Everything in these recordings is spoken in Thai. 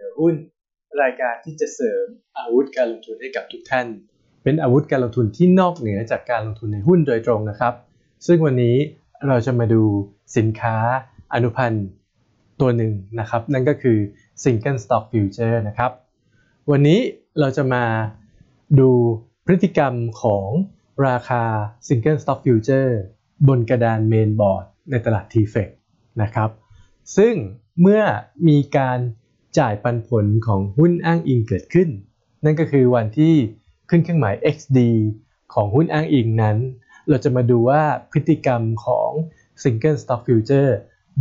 นือหุ้น รายการที่จะเสริมอาวุธการลงทุนให้กับทุกท่าน เป็นอาวุธการลงทุนที่นอกเหนือจากการลงทุนในหุ้นโดยตรงนะครับ ซึ่งวันนี้เราจะมาดูสินค้าอนุพันธ์ตัวหนึ่งนะครับ นั่นก็คือ Single Stock Future นะครับ วันนี้เราจะมาดูพฤติกรรมของราคา Single Stock Future บนกระดาน Main Board ในตลาด TFEC นะครับ ซึ่งเมื่อมีการ จ่ายปันผลของหุ้นอ้างอิงเกิดขึ้น นั่นก็คือวันที่ขึ้นเครื่องหมาย XD ของหุ้นอ้างอิงนั้น เราจะมาดูว่าพฤติกรรมของ Single Stock Future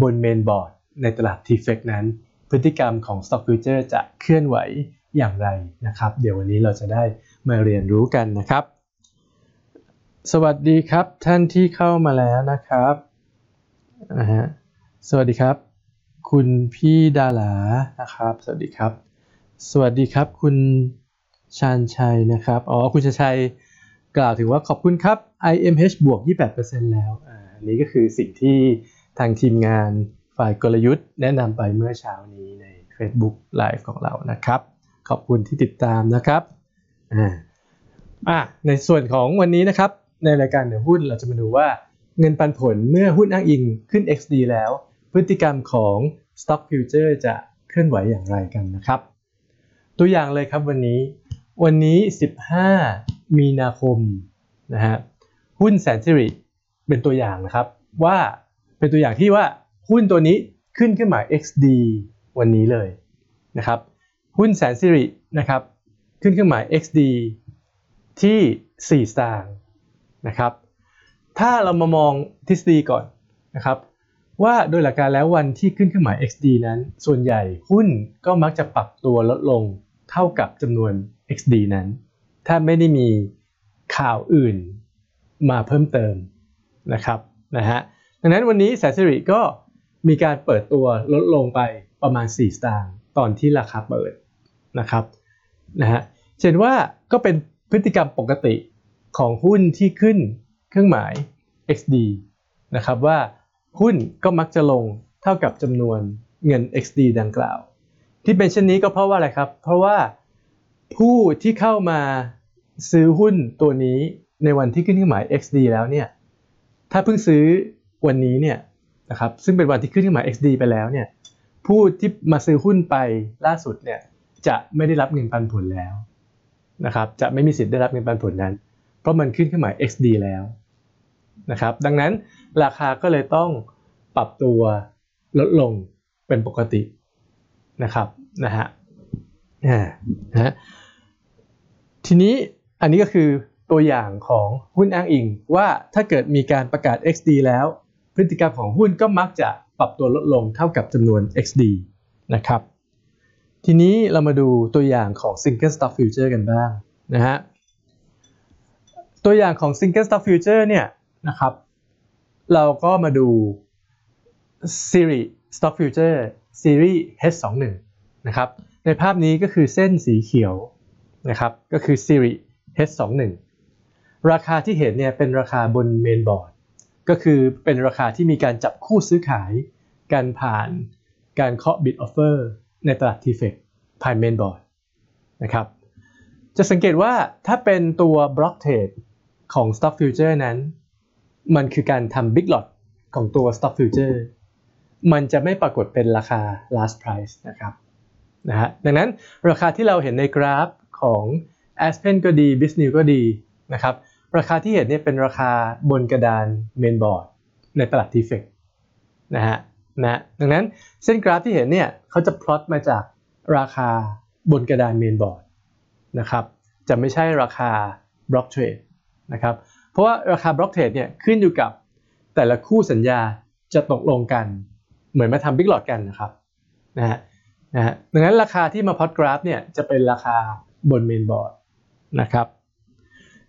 บน Main Board ในตลาด TFEC นั้น พฤติกรรมของ Stock Future จะเคลื่อนไหวอย่างไรนะครับ เดี๋ยววันนี้เราจะได้มาเรียนรู้กันนะครับ สวัสดีครับท่านที่เข้ามาแล้วนะครับนะฮะสวัสดีครับ คุณพี่ดาลานะครับ สวัสดีครับ สวัสดีครับ คุณชานชัยนะครับ อ๋อ คุณชานชัยกล่าวถึงว่าขอบคุณครับ IMH บวก 28%แล้ว อ่าอันนี้ก็คือสิ่งที่ทางทีมงานฝ่ายกลยุทธ์แนะนำไปเมื่อเช้านี้ใน Facebook Live ของเรานะครับ ขอบคุณที่ติดตามนะครับ อ่า อะ ในส่วนของวันนี้นะครับ ในรายการเหนือหุ้นเราจะมาดูว่าเงินปันผลเมื่อหุ้นอ้างอิงขึ้น XD แล้ว พฤติกรรมของ Stock Future จะเคลื่อนไหวอย่างไรกันนะครับ ตัวอย่างเลยครับวันนี้ วันนี้ 15 มีนาคมนะฮะหุ้นแสนสิริเป็นตัวอย่างนะครับ ว่าเป็นตัวอย่างที่ว่าหุ้นตัวนี้ขึ้นขึ้นหมาย XD วันนี้เลยนะครับหุ้นแสนสิรินะครับขึ้นเครื่องหมาย XD ที่ 4 สตางค์นะครับ ถ้าเรามามองทฤษฎีก่อนนะครับ ว่าโดยหลักการแล้ววันที่ขึ้นเครื่องหมาย XD นั้น ส่วนใหญ่หุ้นก็มักจะปรับตัวลดลงเท่ากับจำนวน XD นั้น ถ้าไม่ได้มีข่าวอื่นมาเพิ่มเติมนะครับนะฮะดังนั้นวันนี้แสนสิริก็มีการเปิดตัวลดลงไปประมาณ 4 สตางค์ตอนที่ราคาเปิดนะครับนะฮะเห็นว่าก็เป็นพฤติกรรมปกติของหุ้นที่ขึ้นเครื่องหมาย XD นะครับว่า หุ้นก็มักจะลงเท่ากับจำนวนเงิน XD ดังกล่าว ที่เป็นเช่นนี้ก็เพราะว่าอะไรครับ เพราะว่าผู้ที่เข้ามาซื้อหุ้นตัวนี้ในวันที่ขึ้นเครื่องหมาย XD แล้วเนี่ย ถ้าเพิ่งซื้อวันนี้เนี่ยนะครับ ซึ่งเป็นวันที่ขึ้นเครื่องหมาย XD ไปแล้วเนี่ย ผู้ที่มาซื้อหุ้นไปล่าสุดเนี่ยจะไม่ได้รับเงินปันผลแล้วนะครับ จะไม่มีสิทธิ์ได้รับเงินปันผลนั้น เพราะมันขึ้นเครื่องหมาย XD แล้ว นะครับ ดังนั้นราคาก็เลยต้องปรับตัวลดลงเป็นปกตินะครับนะฮะนะฮะทีนี้อันนี้ก็คือตัวอย่างของหุ้นอ้างอิงว่าถ้าเกิดมีการประกาศ XD แล้ว พฤติกรรมของหุ้นก็มักจะปรับตัวลดลงเท่ากับจำนวน XD นะครับ ทีนี้เรามาดูตัวอย่างของ Single Stock Future กันบ้างนะฮะตัวอย่างของ Single Stock Future เนี่ย นะครับ เราก็มาดู Series Stock Future Series H21 นะครับในภาพนี้ก็คือเส้นสีเขียวนะครับก็คือ Series H21 ราคาที่เห็นเนี่ยเป็นราคาบนเมนบอร์ดก็คือเป็นราคาที่มีการจับคู่ซื้อขายการผ่านการเคาะ bid offer ในตลาด TFEC ผ่านเมนบอร์ดนะครับจะสังเกตว่าถ้าเป็นตัว block trade ของ stock future นั้น มันคือการทำ big lot ของตัว stock future มันจะไม่ปรากฏเป็นราคา last price นะครับนะฮะดังนั้นราคาที่เราเห็นในกราฟของ Aspen ก็ดี b i z n e w ก็ดีนะครับราคาที่เห็นเนี่ยเป็นราคาบนกระดานเมนบอร์ดในตลาด TFEC นะฮะนะดังนั้นเส้นกราฟที่เห็นเนี่ยเขาจะพลอตมาจากราคาบนกระดานเมนบอร์ดนะครับจะไม่ใช่ราคา block trade นะครับ เพราะว่าราคา block trade เนี่ยขึ้นอยู่กับแต่ละคู่สัญญาจะตกลงกัน เหมือนมาทำ big lot กันนะครับนะฮะนะฮะดังนั้นราคาที่มาพอดกราฟเนี่ยจะเป็นราคาบน main board นะครับ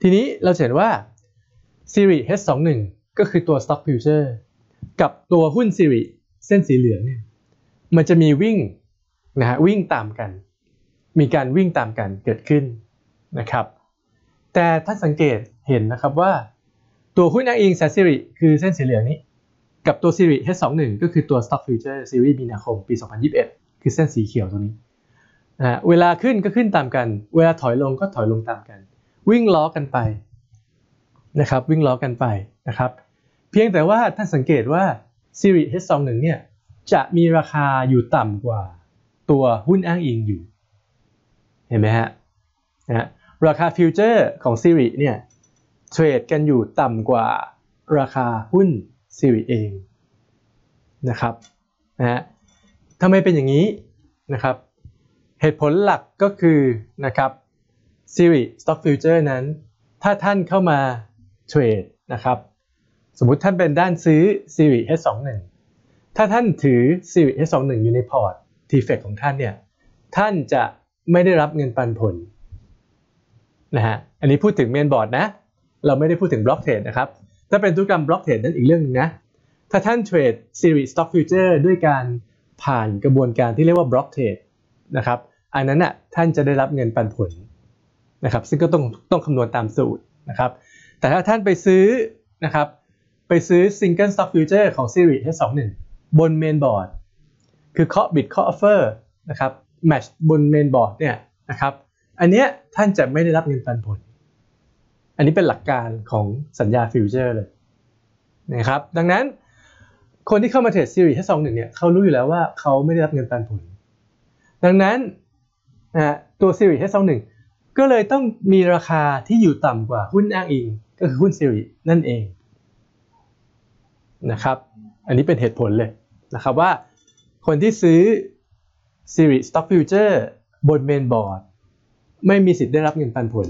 ทีนี้เราเห็นว่า SIRI H21 ก็คือตัว Stock Future กับตัวหุ้น Series เส้นสีเหลืองเนี่ยมันจะมีวิ่งนะฮะวิ่งตามกัน มีการวิ่งตามกันเกิดขึ้นนะครับ แต่ถ้านสังเกตเห็นนะครับว่า ตัวหุ้นอ้างอิงแซซิริคือเส้นสีเหลืองนี้ กับตัว Series H21 ก็คือตัว Stock Future Series มีนาคมปี 2021 คือเส้นสีเขียวตรงนี้นะเวลาขึ้นก็ขึ้นตามกัน เวลาถอยลงก็ถอยลงตามกัน วิ่งล้อกันไปนะครับวิ่งล้อกันไปนะครับเพียงแต่ว่าท่านสังเกตว่า SIRI H21 เนี่ยจะมีราคาอยู่ต่ำกว่าตัวหุ้นอ้างอิงอยู่ เห็นไหมฮะนะ ราคาฟิวเจอร์ของ Series เนี่ยเทรดกันอยู่ต่ำกว่าราคาหุ้น Series เองนะครับนะฮะทำไมเป็นอย่างนี้นะครับ เหตุผลหลักก็คือนะครับ SIRI Stock Future นั้น ถ้าท่านเข้ามาเทรดนะครับ สมมุติท่านเป็นด้านซื้อ Series H21 ถ้าท่านถือ Series H21 อยู่ในพอร์ต t f e c ของท่านเนี่ย ท่านจะไม่ได้รับเงินปันผล นะฮะอันนี้พูดถึง main board นะ เราไม่ได้พูดถึง block trade นะครับ ถ้าเป็นธุรกรรม block trade นั่นอีกเรื่องนึงนะ ถ้าท่านเทรด SIRI Stock Future ด้วยการผ่านกระบวนการที่เรียกว่า block trade นะครับ อันนั้นน่ะท่านจะได้รับเงินปันผลนะครับ ซึ่งก็ต้องต้องคำนวณตามสูตรนะครับ แต่ถ้าท่านไปซื้อนะครับ ไปซื้อ Single Stock Future ของ Series H21 บนเมนบอร์ดคือเคาะบิดเคาะออฟเฟอร์นะครับแมชบนเมนบอร์ดเนี่ยนะครับ อันเนี้ยท่านจะไม่ได้รับเงินปันผล อันนี้เป็นหลักการของสัญญา future เลยนะครับ ดังนั้นคนที่เข้ามาเทรดซีรีส์ให้สองหนึ่งเนี่ยเขารู้อยู่แล้วว่าเขาไม่ได้รับเงินปันผล ดังนั้นนะตัวซีรีส์ให้สองหนึ่งก็เลยต้องมีราคาที่อยู่ต่ำกว่าหุ้นอ้างอิง ก็คือหุ้น SIRI นั่นเองนะครับ อันนี้เป็นเหตุผลเลยนะครับว่าคนที่ซื้อ SIRI Stock Future บน main board ไม่มีสิทธิ์ได้รับเงินปันผล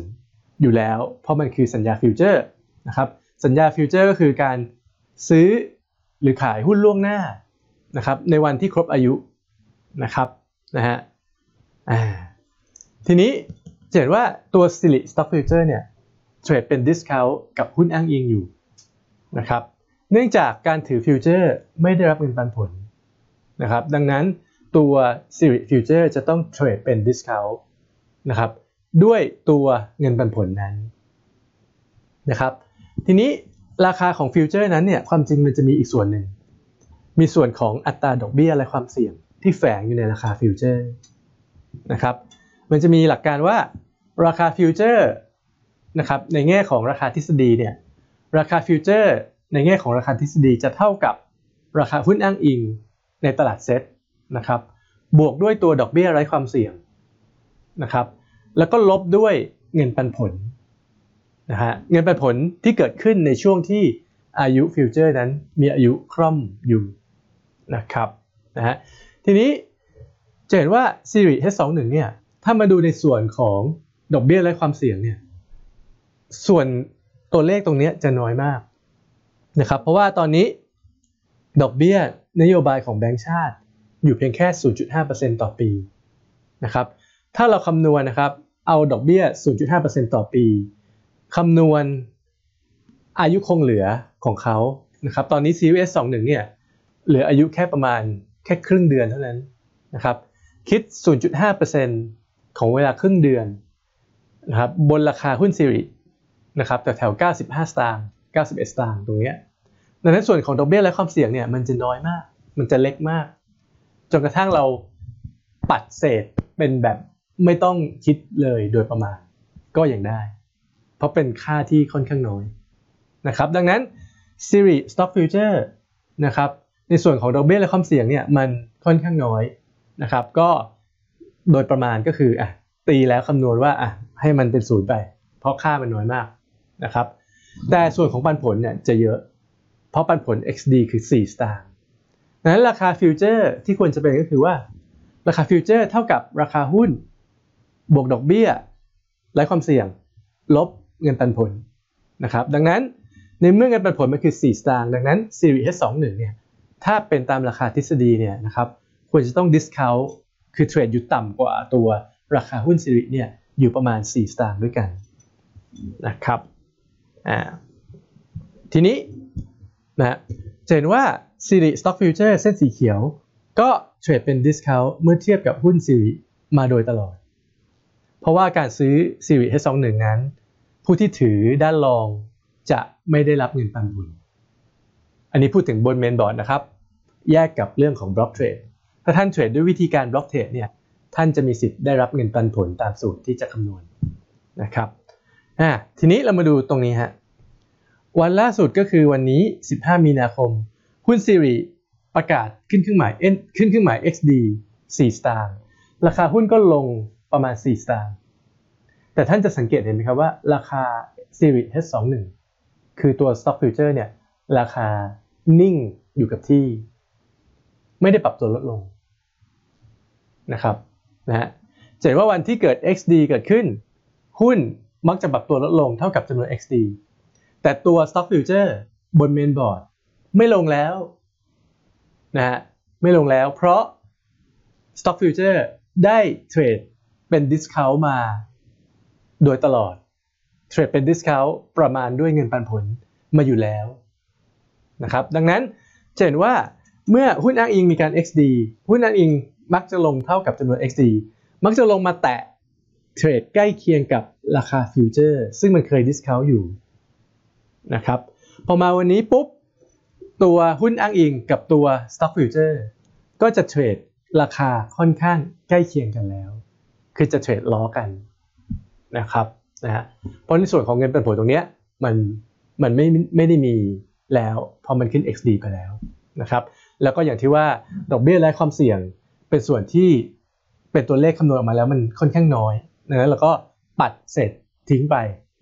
อยู่แล้ว เพราะมันคือสัญญา future นะครับสัญญา future ก็คือการซื้อหรือขายหุ้นล่วงหน้านะครับในวันที่ครบอายุนะครับนะฮะทีนี้จะเห็นว่าตัว Series Stock Future เนี่ยเทรดเป็น discount กับหุ้นอ้างอิงอยู่นะครับเนื่องจากการถือฟิวเจอร์ไม่ได้รับเงินปันผลนะครับดังนั้นตัว Series Future จะต้องเทรดเป็น discount นะครับด้วยตัวเงินปันผลนั้นนะครับทีนี้ราคาของ future นั้นเนี่ยความจริงมันจะมีอีกส่วนหนึ่ง มีส่วนของอัตราดอกเบี้ยไร้ความเสี่ยงที่แฝงอยู่ในราคา future นะครับมันจะมีหลักการว่าราคา future นะครับในแง่ของราคาทฤษฎีเนี่ยราคา future ในแง่ของราคาทฤษฎีจะเท่ากับราคาหุ้นอ้างอิงในตลาดเซ็ตนะครับบวกด้วยตัวดอกเบี้ยไร้ความเสี่ยง นะครับ แล้วก็ลบด้วยเงินปันผลนะฮะเงินปันผลที่เกิดขึ้นในช่วงที่อายุ future นั้นมีอายุคร่อมอยู่นะครับนะฮะทีนี้จะเห็นว่า SIRI H21 เนี่ยถ้ามาดูในส่วนของดอกเบี้ยไร้ความเสี่ยงเนี่ยส่วนตัวเลขตรงนี้จะน้อยมากนะครับเพราะว่าตอนนี้ดอกเบี้ยนโยบายของแบงก์ชาติ อยู่เพียงแค่ 0.5%ต่อปีนะครับ ถ้าเราคำนวณนะครับ เอาดอกเบี้ย 0.5%ต่อปีคำนวณอายุคงเหลือของเขานะครับ ตอนนี้ CVS 21เนี่ย เหลืออายุแค่ประมาณแค่ครึ่งเดือนเท่านั้นนะครับ คิด 0.5%ของเวลาครึ่งเดือนนะครับบนราคาหุ้นซีรีนะครับแต่แถว 95 สตางค์91 สตางค์ตรงเนี้ดังนั้นส่วนของดอกเบี้ยและความเสี่ยงเนี่ยมันจะน้อยมาก มันจะเล็กมาก จนกระทั่งเราปัดเศษเป็นแบบ ไม่ต้องคิดเลยโดยประมาณก็ยังได้ เพราะเป็นค่าที่ค่อนข้างน้อยนะครับ ดังนั้น Series Stock Future นะครับในส่วนของดอกเบี้ยและความเสี่ยงเนี่ยมันค่อนข้างน้อยนะครับ ก็โดยประมาณก็คืออะตีแล้วคำนวณว่าอะให้มันเป็นศูนย์ไป เพราะค่ามันน้อยมากนะครับ แต่ส่วนของปันผลเนี่ยจะเยอะ เพราะปันผล XD คือ 4 สตางค์ดังนั้นราคา future ที่ควรจะเป็นก็คือว่า ราคา future เท่ากับราคาหุ้น บวกดอกเบี้ยไร้ความเสี่ยง ลบเงินปันผลนะครับ ดังนั้นในเมื่อเงินปันผลมันคือ 4 สตางค์ดังนั้น SIRI H21 เนี่ยถ้าเป็นตามราคาทฤษฎีเนี่ยนะครับควรจะต้อง discount คือเทรดอยู่ต่ำกว่าตัวราคาหุ้น Series เนี่ยอยู่ประมาณ 4 สตางค์ด้วยกันนะครับอ่าทีนี้นะจะเห็นว่า Series Stock Future เส้นสีเขียว ก็เทรดเป็น discount เมื่อเทียบกับหุ้น Series มาโดยตลอด เพราะว่าการซื้อ Series H21 นั้น ผู้ที่ถือด้านรองจะไม่ได้รับเงินปันผลอันนี้พูดถึงบนเมนบอร์ดนะครับ แยกกับเรื่องของบล็อกเทรดถ้าท่านเทรดด้วยวิธีการบล็อกเทรดเนี่ยท่านจะมีสิทธิ์ได้รับเงินปันผลตามสูตรที่จะคำนวณนะครับอ่าทีนี้เรามาดูตรงนี้ฮะวันล่าสุดก็คือวันนี้ 15 มีนาคม หุ้นซีรีประกาศขึ้นเครื่องหมาย N ขึ้นเครื่องหมาย XD 4 สตางค์ราคาหุ้นก็ลง ประมาณ 4 สตางค์แต่ท่านจะสังเกตเห็นไหมครับว่า ราคา Series H21 คือตัว Stock Future เนี่ยราคานิ่งอยู่กับที่ ไม่ได้ปรับตัวลดลงนะครับนะฮะจะเห็นว่าวันที่เกิด XD เกิดขึ้น หุ้นมักจะปรับตัวลดลงเท่ากับจำนวน XD แต่ตัว Stock Future บนเมนบอร์ดไม่ลงแล้วนะฮะไม่ลงแล้วเพราะ Stock Future ได้เทรด เป็น discount มาโดยตลอด เทรดเป็น discount ประมาณด้วยเงินปันผลมาอยู่แล้วนะครับ ดังนั้นจะเห็นว่าเมื่อหุ้นอ้างอิงมีการ XD หุ้นอ้างอิงมักจะลงเท่ากับจำนวน XD มักจะลงมาแตะเทรดใกล้เคียงกับราคา future ซึ่งมันเคย discount อยู่นะครับพอมาวันนี้ปุ๊บ ตัวหุ้นอ้างอิงกับตัว Stock Future ก็จะเทรดราคาค่อนข้างใกล้เคียงกันแล้ว คือจะเทรดล้อกันนะครับนะฮะเพราะในส่วนของเงินปันผลตรงเนี้ยมันมันไม่ไม่ได้มีแล้วพอมันขึ้น XD ไปแล้วนะครับแล้วก็อย่างที่ว่าดอกเบี้ยและความเสี่ยงเป็นส่วนที่เป็นตัวเลขคำนวณออกมาแล้วมันค่อนข้างน้อยดังนั้นเราก็ปัดเสร็จทิ้งไป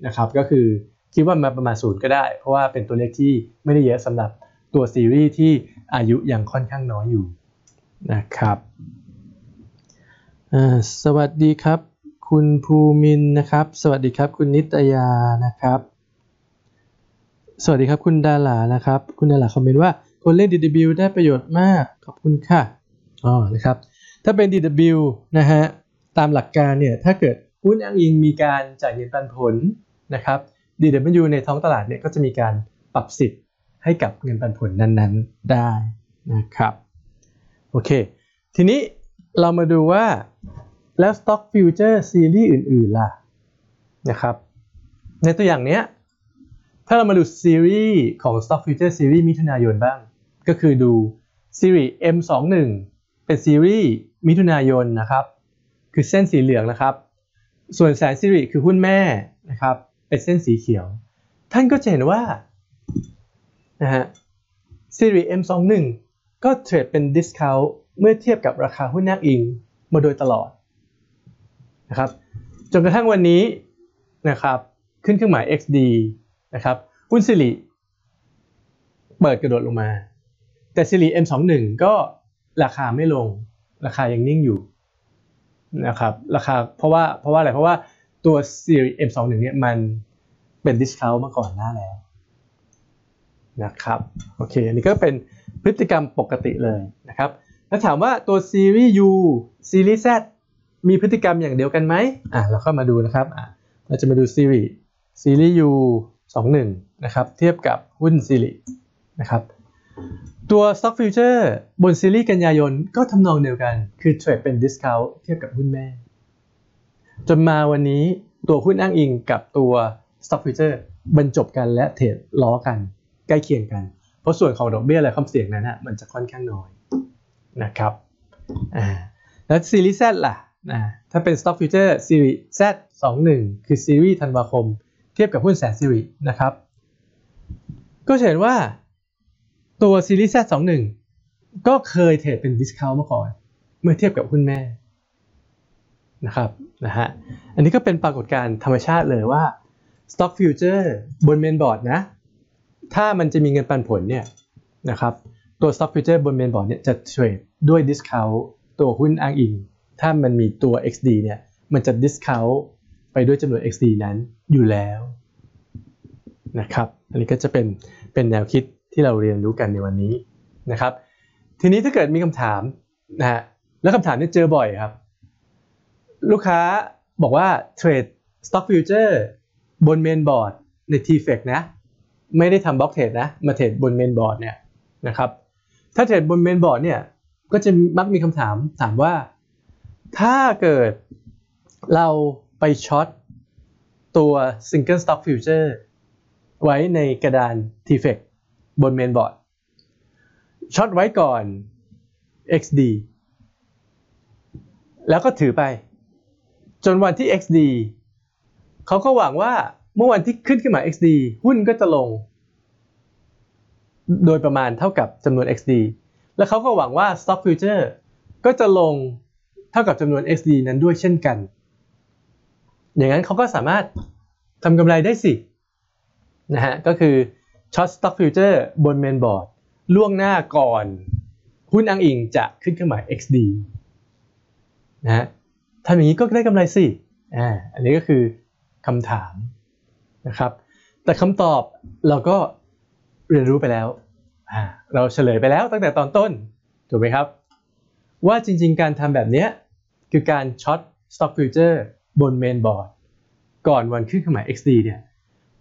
นะครับก็คือคิดว่ามาประมาณศูนย์ก็ได้ เพราะว่าเป็นตัวเลขที่ไม่ได้เยอะสำหรับตัวซีรีส์ที่อายุยังค่อนข้างน้อยอยู่นะครับ สวัสดีครับ คุณภูมินนะครับ สวัสดีครับคุณนิตยานะครับ สวัสดีครับคุณดารานะครับ คุณดาราคอมเมนต์ว่าคนเล่น DW ได้ประโยชน์มากขอบคุณค่ะอ๋อนะครับ ถ้าเป็น DW นะฮะตามหลักการเนี่ยถ้าเกิดหุ้นอ้างอิงมีการจ่ายเงินปันผลนะครับ DW ในท้องตลาดเนี่ยก็จะมีการปรับสิทธิ์ให้กับเงินปันผลนั้นๆได้นะครับโอเค ทีนี้เรามาดูว่า แล้ว Stock Future Series อื่น ๆ ล่ะนะครับ ในตัวอย่างเนี้ย ถ้าเรามาดูซีรีส์ของ Stock Future Series มิถุนายนบ้าง ก็คือดูซีรีส์ M21 เป็นซีรีส์มิถุนายนนะครับ คือเส้นสีเหลืองนะครับ ส่วนแสนซีรีส์คือหุ้นแม่นะครับ เป็นเส้นสีเขียว ท่านก็จะเห็นว่านะฮะซีรีส์ M21 ก็เทรดเป็น discount เมื่อเทียบกับราคาหุ้นนักอิงมาโดยตลอด นะครับจนกระทั่งวันนี้นะครับขึ้นเครื่องหมาย XD นะครับหุ้นสิริเปิดกระโดดลงมา แต่สิริ M21 ก็ราคาไม่ลงราคายังนิ่งอยู่นะครับราคาเพราะว่าเพราะว่าอะไรเพราะว่าตัวซีรี M21 เนี่ยมันเป็น discount มาก่อนหน้าแล้วนะครับโอเคอันนี้ก็เป็นพฤติกรรมปกติเลยนะครับแล้วถามว่าตัวซีรีส์ U ซีรีส์ Z มีพฤติกรรมอย่างเดียวกันไหมอะเราเข้ามาดูนะครับอะเราจะมาดูซีรีส์ซีรีส์ U 21นะครับ เทียบกับหุ้นซีรีส์นะครับ ตัว Stock Future บนซีรีส์กันยายนก็ทำนองเดียวกัน คือเทรดเป็น discount เทียบกับหุ้นแม่ จนมาวันนี้ตัวหุ้นอ้างอิงกับตัว Stock Future บรรจบกันและเทรดล้อกัน ใกล้เคียงกัน เพราะส่วนของดอกเบี้ยและความเสี่ยงนั้นฮะมันจะค่อนข้างน้อยนะครับอ่าแล้วซีรีส์ Z ล่ะ นะถ้าเป็น Stock Future ซีรีส์ Z 21คือซีรีส์ธันวาคม เทียบกับหุ้นแสนซีรีส์นะครับ ก็เห็นว่าตัวซีรีส์ Z21 ก็เคยเทรดเป็น discount มาก่อน เมื่อเทียบกับหุ้นแม่นะครับนะฮะอันนี้ก็เป็นปรากฏการณ์ธรรมชาติเลยว่า Stock Future บนเมนบอร์ดนะ ถ้ามันจะมีเงินปันผลเนี่ยนะครับตัว Stock Future บนเมนบอร์ดเนี่ยจะเทรดด้วย discount ตัวหุ้นอ้างอิง ถ้ามันมีตัว XD เนี่ยมันจะ discount ไปด้วยจำนวน XD นั้นอยู่แล้วนะครับอันนี้ก็จะเป็นเป็นแนวคิดที่เราเรียนรู้กันในวันนี้นะครับ ทีนี้ถ้าเกิดมีคำถามนะฮะแล้วคำถามนี้เจอบ่อยครับ ลูกค้าบอกว่าเทรด Stock Future บน main board ใน TFEX นะไม่ได้ทำ block trade นะมาเทรดบน main board เนี่ยนะครับถ้าเทรดบน main board เนี่ยก็จะมักมีคำถามถามว่า ถ้าเกิดเราไป short ตัว Single Stock Future ไว้ในกระดาน TFEX บน Main Board short ไว้ก่อน XD แล้วก็ถือไป จนวันที่ XD เขาก็หวังว่าเมื่อวันที่ขึ้นขึ้นมา XD หุ้นก็จะลง โดยประมาณเท่ากับจำนวน XD แล้วเขาก็หวังว่า Stock Future ก็จะลง เท่ากับจำนวน XD นั้นด้วยเช่นกัน อย่างนั้นเขาก็สามารถทำกำไรได้สินะฮะก็คือ Short Stock Future บน Main Board ล่วงหน้าก่อน หุ้นอ้างอิงจะขึ้นเครื่องหมาย XD นะฮะทำอย่างนี้ก็ได้กำไรสิอ่าอันนี้ก็คือคำถามนะครับ แต่คำตอบเราก็เรียนรู้ไปแล้วอ่าเราเฉลยไปแล้วตั้งแต่ตอนต้น ถูกไหมครับ ว่าจริงๆ การทำแบบนี้คือการช็อต Stock Future บน Main Board ก่อนวันขึ้นเครื่องหมาย XD เนี่ย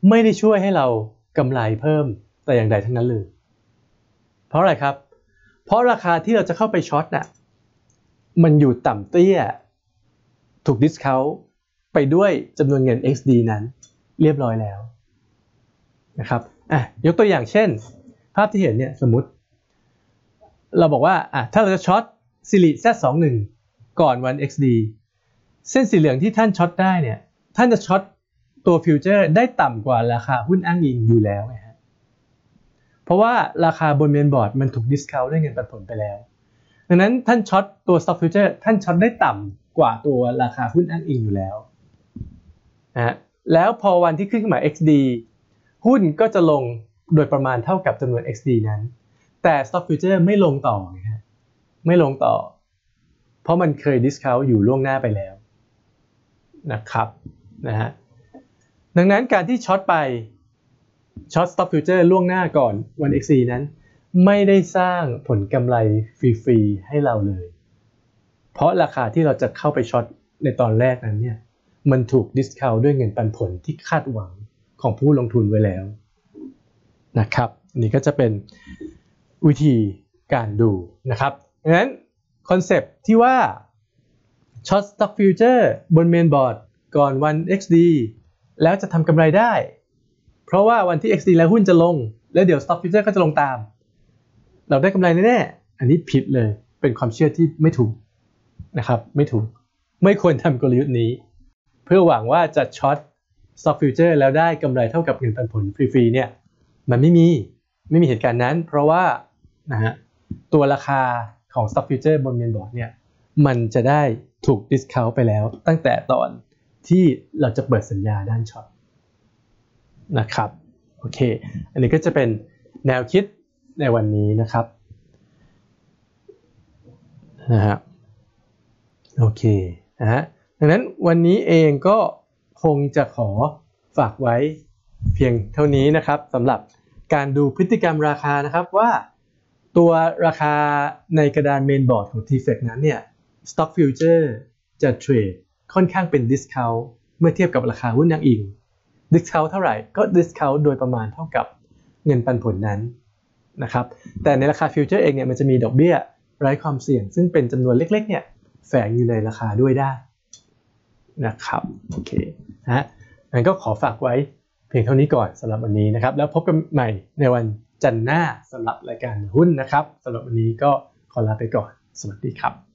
ไม่ได้ช่วยให้เรากำไรเพิ่มแต่อย่างใดทั้งนั้นเลย เพราะอะไรครับ เพราะราคาที่เราจะเข้าไปช็อตน่ะมันอยู่ต่ำเตี้ย ถูก discount ไปด้วยจำนวนเงิน XD นั้นเรียบร้อยแล้วนะครับอะยกตัวอย่างเช่น ภาพที่เห็นเนี่ยสมมติ เราบอกว่าอะถ้าเราจะช็อต ซิลิ Z21 ก่อนวัน XD เส้นสีเหลืองที่ท่าน short ได้เนี่ยท่านจะ short ตัว Future ได้ต่ำกว่าราคาหุ้นอ้างอิงอยู่แล้วไงฮะเพราะว่าราคาบน Main Board มันถูก discount ด้วยเงินปันผลไปแล้ว ดังนั้นท่านช็อตตัว stock future ท่านช็อตได้ต่ำกว่าตัวราคาหุ้นอ้างอิงอยู่แล้วนะฮะแล้วพอวันที่ขึ้นขึ้นมา XD หุ้นก็จะลงโดยประมาณเท่ากับจำนวน XD นั้น แต่ stock future ไม่ลงต่อนะฮะ ไม่ลงต่อ เพราะมันเคย discount อยู่ล่วงหน้าไปแล้วนะครับนะฮะดังนั้นการที่ช็อตไปช็อต stock future ล่วงหน้าก่อนวัน XD นั้น ไม่ได้สร้างผลกำไรฟรีๆให้เราเลย เพราะราคาที่เราจะเข้าไปช็อตในตอนแรกนั้นเนี่ยมันถูก discount ด้วยเงินปันผลที่คาดหวังของผู้ลงทุนไว้แล้วนะครับนี่ก็จะเป็นวิธีการดูนะครับ ดังนั้นคอนเซปต์ที่ว่าช็อต stock future บน main board ก่อนวัน XD แล้วจะทำกำไรได้ เพราะว่าวันที่ XD แล้วหุ้นจะลง แล้วเดี๋ยว stock future ก็จะลงตาม เราได้กำไรแน่ๆ อันนี้ผิดเลย เป็นความเชื่อที่ไม่ถูกนะครับ ไม่ถูก ไม่ควรทำกลยุทธ์นี้ เพื่อหวังว่าจะช็อต stock future แล้วได้กำไรเท่ากับเงินปันผลฟรีๆ เนี่ย มันไม่มี ไม่มีเหตุการณ์นั้น เพราะว่านะฮะตัวราคา ของ stock future บน main board เนี่ยมันจะได้ถูก discount ไปแล้ว ตั้งแต่ตอนที่เราจะเปิดสัญญาด้านช็อตนะครับโอเค อันนี้ก็จะเป็นแนวคิดในวันนี้นะครับนะฮะโอเคนะฮะดังนั้นวันนี้เองก็คงจะขอฝากไว้เพียงเท่านี้นะครับสำหรับการดูพฤติกรรมราคานะครับว่า ตัวราคาในกระดานเมนบอร์ดของ t f e c นั้นเนี่ย Stock Future จะเทรดค่อนข้างเป็น Discount เมื่อเทียบกับราคาหุ้นอ้างอิง Discount เท่าไหร่ก็ Discount โดยประมาณเท่ากับเงินปันผลนั้นนะครับแต่ในราคา Future เองเนี่ยมันจะมีดอกเบี้ยไร้ความเสี่ยง ซึ่งเป็นจำนวนเล็กๆเนี่ยแฝงอยู่ในราคาด้วยได้นะครับโอเคนะฮะงั้นก็ขอฝากไว้เพียงเท่านี้ก่อนสำหรับวันนี้นะครับ แล้วพบกันใหม่ในวัน จันทร์หน้าสำหรับรายการหุ้นนะครับสำหรับวันนี้ก็ขอลาไปก่อน สวัสดีครับ